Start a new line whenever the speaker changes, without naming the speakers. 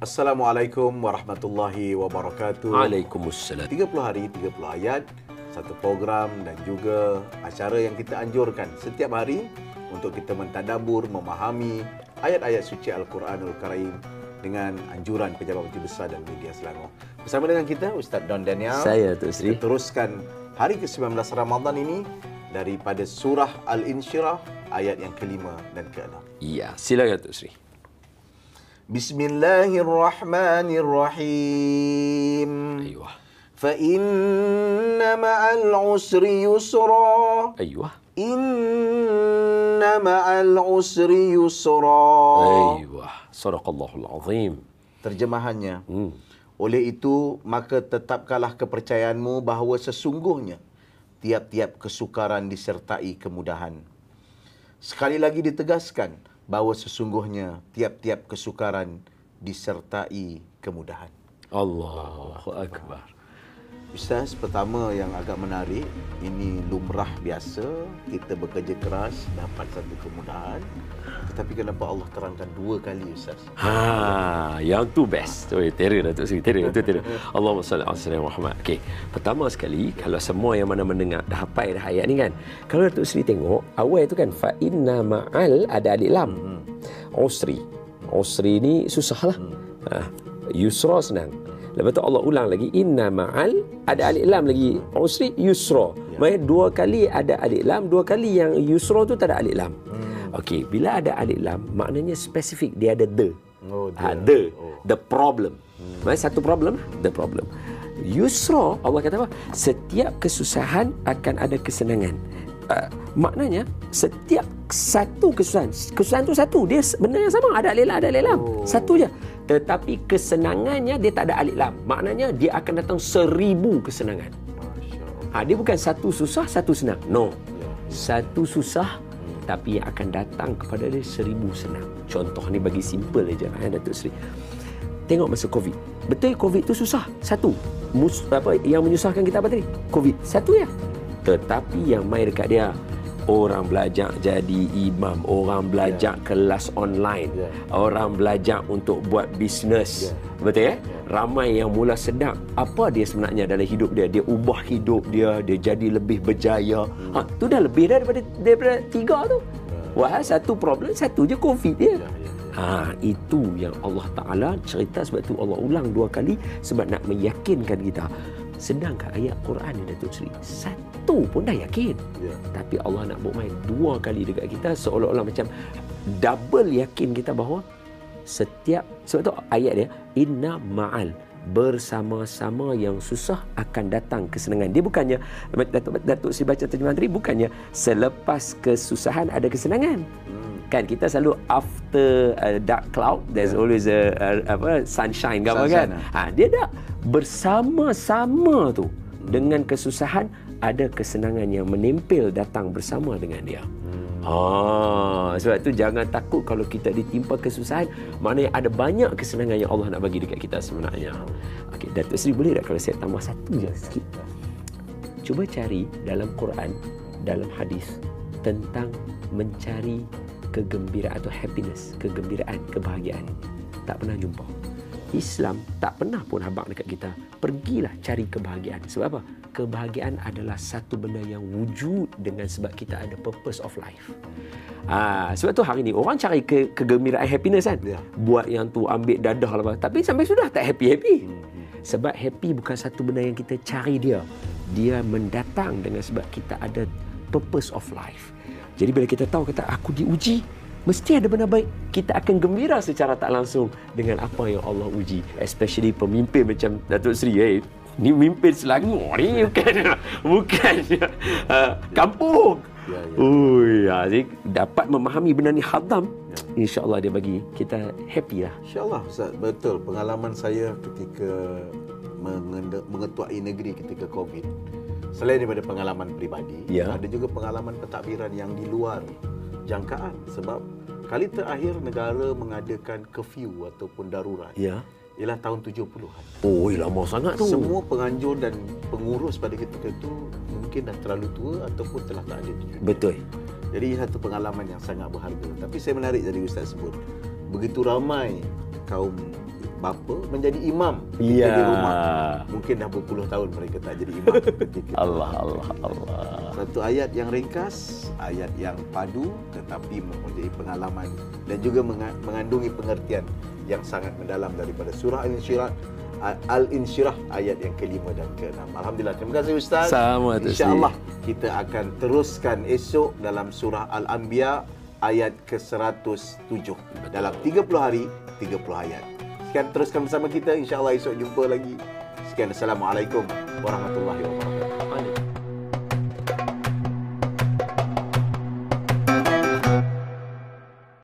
Assalamualaikum warahmatullahi wabarakatuh.
Waalaikumsalam.
30 hari, 30 ayat, satu program dan juga acara yang kita anjurkan setiap hari untuk kita mentadabur, memahami ayat-ayat suci Al-Quranul Karim dengan anjuran Pejabat Menteri Besar dan Media Selangor. Bersama dengan kita Ustaz Don Daniel.
Saya Tok Sri.
Kita teruskan hari ke-19 Ramadan ini daripada surah Al-Insyirah ayat yang kelima dan keenam.
Ya, silakan Tok Sri.
Bismillahirrahmanirrahim.
Ayuh.
فإن مع العسر يسرا
Ayuh.
إن مع العسر يسرا
Ayuh. Sadaqallahul azim.
Terjemahannya
Hmm.
Oleh itu maka tetapkanlah kepercayaanmu bahawa sesungguhnya tiap-tiap kesukaran disertai kemudahan. Sekali lagi ditegaskan bahawa sesungguhnya tiap-tiap kesukaran disertai kemudahan.
Allahu akbar.
Ustaz, pertama yang agak menarik, ini lumrah biasa, kita bekerja keras, dapat satu kemudahan. Tetapi kenapa Allah terangkan dua kali Ustaz?
Ha, yang tu best. Oi, terror Datuk Sri, terror, itu terror. Allahumma salli ala sayyidina Muhammad. Okey, pertama sekali kalau semua yang mana mendengar dah hafal dah ayat ni kan. Kalau Datuk Sri tengok, awal tu kan fa inna ma'al ada alif lam. Usri. Usri ni susah lah. Ha, yusra senang. Lepas tu Allah ulang lagi inna ma'al ada alif lam lagi usri yusra.
Ya.
Maksudnya dua kali ada alif lam, dua kali yang yusra tu tak ada alif lam.
Hmm.
Okey, bila ada alif lam maknanya spesifik dia ada the.
Oh,
Ha, the
Oh.
the problem. Hmm. Maksudnya satu problem, the problem. Yusra Allah kata apa? Setiap kesusahan akan ada kesenangan. Uh, maknanya setiap satu kesusahan, kesusahan tu satu, dia benda yang sama, ada alif lam, ada alif lam.
Oh.
Satu je. Tetapi kesenangannya dia tak ada alif lam. Maknanya dia akan datang seribu kesenangan. Ha, dia bukan satu susah, satu senang. No.
Ya.
Satu susah, tapi yang akan datang kepada dia seribu senang. Contoh ni bagi simple aja eh, Datuk Seri. Tengok masa COVID. Betul COVID tu susah. Satu. Mus, apa yang menyusahkan kita apa tadi? COVID. Satu ya. Tetapi yang main dekat dia orang belajar jadi imam, orang belajar yeah. kelas online,
Ya.
orang belajar untuk buat bisnes.
Ya.
Betul ya? Ramai yang mula sedap apa dia sebenarnya dalam hidup dia. Dia ubah hidup dia, dia jadi lebih berjaya.
Hmm.
Ha, tu dah lebih daripada daripada tiga tu. Wah, satu problem, satu je COVID dia.
Ya, ya.
Ha, itu yang Allah Ta'ala cerita sebab tu Allah ulang dua kali sebab nak meyakinkan kita. Sedangkan ayat Quran ni Datuk Seri, satu pun dah yakin.
Ya.
Tapi Allah nak buat main dua kali dekat kita seolah-olah macam double yakin kita bahawa setiap sebab tu ayat dia inna ma'al bersama-sama yang susah akan datang kesenangan. Dia bukannya Datuk Datuk si baca terjemahan tadi bukannya selepas kesusahan ada kesenangan.
Hmm.
Kan kita selalu after a dark cloud there's always a, a apa sunshine kan.
Sunshine,
Ha dia dah bersama-sama tu dengan kesusahan ada kesenangan yang menempel datang bersama dengan dia. Ah, sebab tu jangan takut kalau kita ditimpa kesusahan, maknanya ada banyak kesenangan yang Allah nak bagi dekat kita sebenarnya. Okey, Datuk Seri boleh tak kalau saya tambah satu je sikit? Cuba cari dalam Quran, dalam hadis tentang mencari kegembiraan atau happiness, kegembiraan, kebahagiaan. Tak pernah jumpa. Islam tak pernah pun habaq dekat kita. Pergilah cari kebahagiaan. Sebab apa? Kebahagiaan adalah satu benda yang wujud dengan sebab kita ada purpose of life. Ah, sebab tu hari ni orang cari ke, kegembiraan happiness kan.
Ya.
Buat yang tu ambil dadah lah. Tapi sampai sudah tak happy-happy. Sebab happy bukan satu benda yang kita cari dia. Dia mendatang dengan sebab kita ada purpose of life. Jadi bila kita tahu kata aku diuji, mesti ada benda baik. Kita akan gembira secara tak langsung dengan apa yang Allah uji. Especially pemimpin macam Datuk Seri. Eh, ni mimpin Selangor ni bukan bukan uh, kampung.
Ya, ya.
Ui, ya, jadi dapat memahami benda ni hadam. InsyaAllah dia bagi kita happy lah.
InsyaAllah Ustaz, betul. Pengalaman saya ketika mengetuai negeri ketika COVID, selain daripada pengalaman peribadi,
Ya.
ada juga pengalaman pentadbiran yang di luar jangkaan. Sebab kali terakhir negara mengadakan curfew ataupun darurat
Ya.
ialah tahun 70-an.
Oh, lama sangat tu.
Semua penganjur dan pengurus pada ketika itu mungkin dah terlalu tua ataupun telah tak ada.
Betul.
Jadi satu pengalaman yang sangat berharga. Tapi saya menarik dari Ustaz sebut. Begitu ramai kaum bapa menjadi imam
Ya.
ketika di rumah. Mungkin dah berpuluh tahun mereka tak jadi imam.
Allah Allah Allah.
Satu ayat yang ringkas, ayat yang padu tetapi mempunyai pengalaman dan juga menga- mengandungi pengertian yang sangat mendalam daripada surah Al-Insyirah Al-Insyirah ayat yang kelima dan keenam. Alhamdulillah. Terima kasih Ustaz.
Sama,
InsyaAllah kita akan teruskan esok dalam surah Al-Anbiya ayat ke-107. Dalam 30 hari, 30 ayat. Sekian teruskan bersama kita. InsyaAllah esok jumpa lagi. Sekian. Assalamualaikum warahmatullahi wabarakatuh.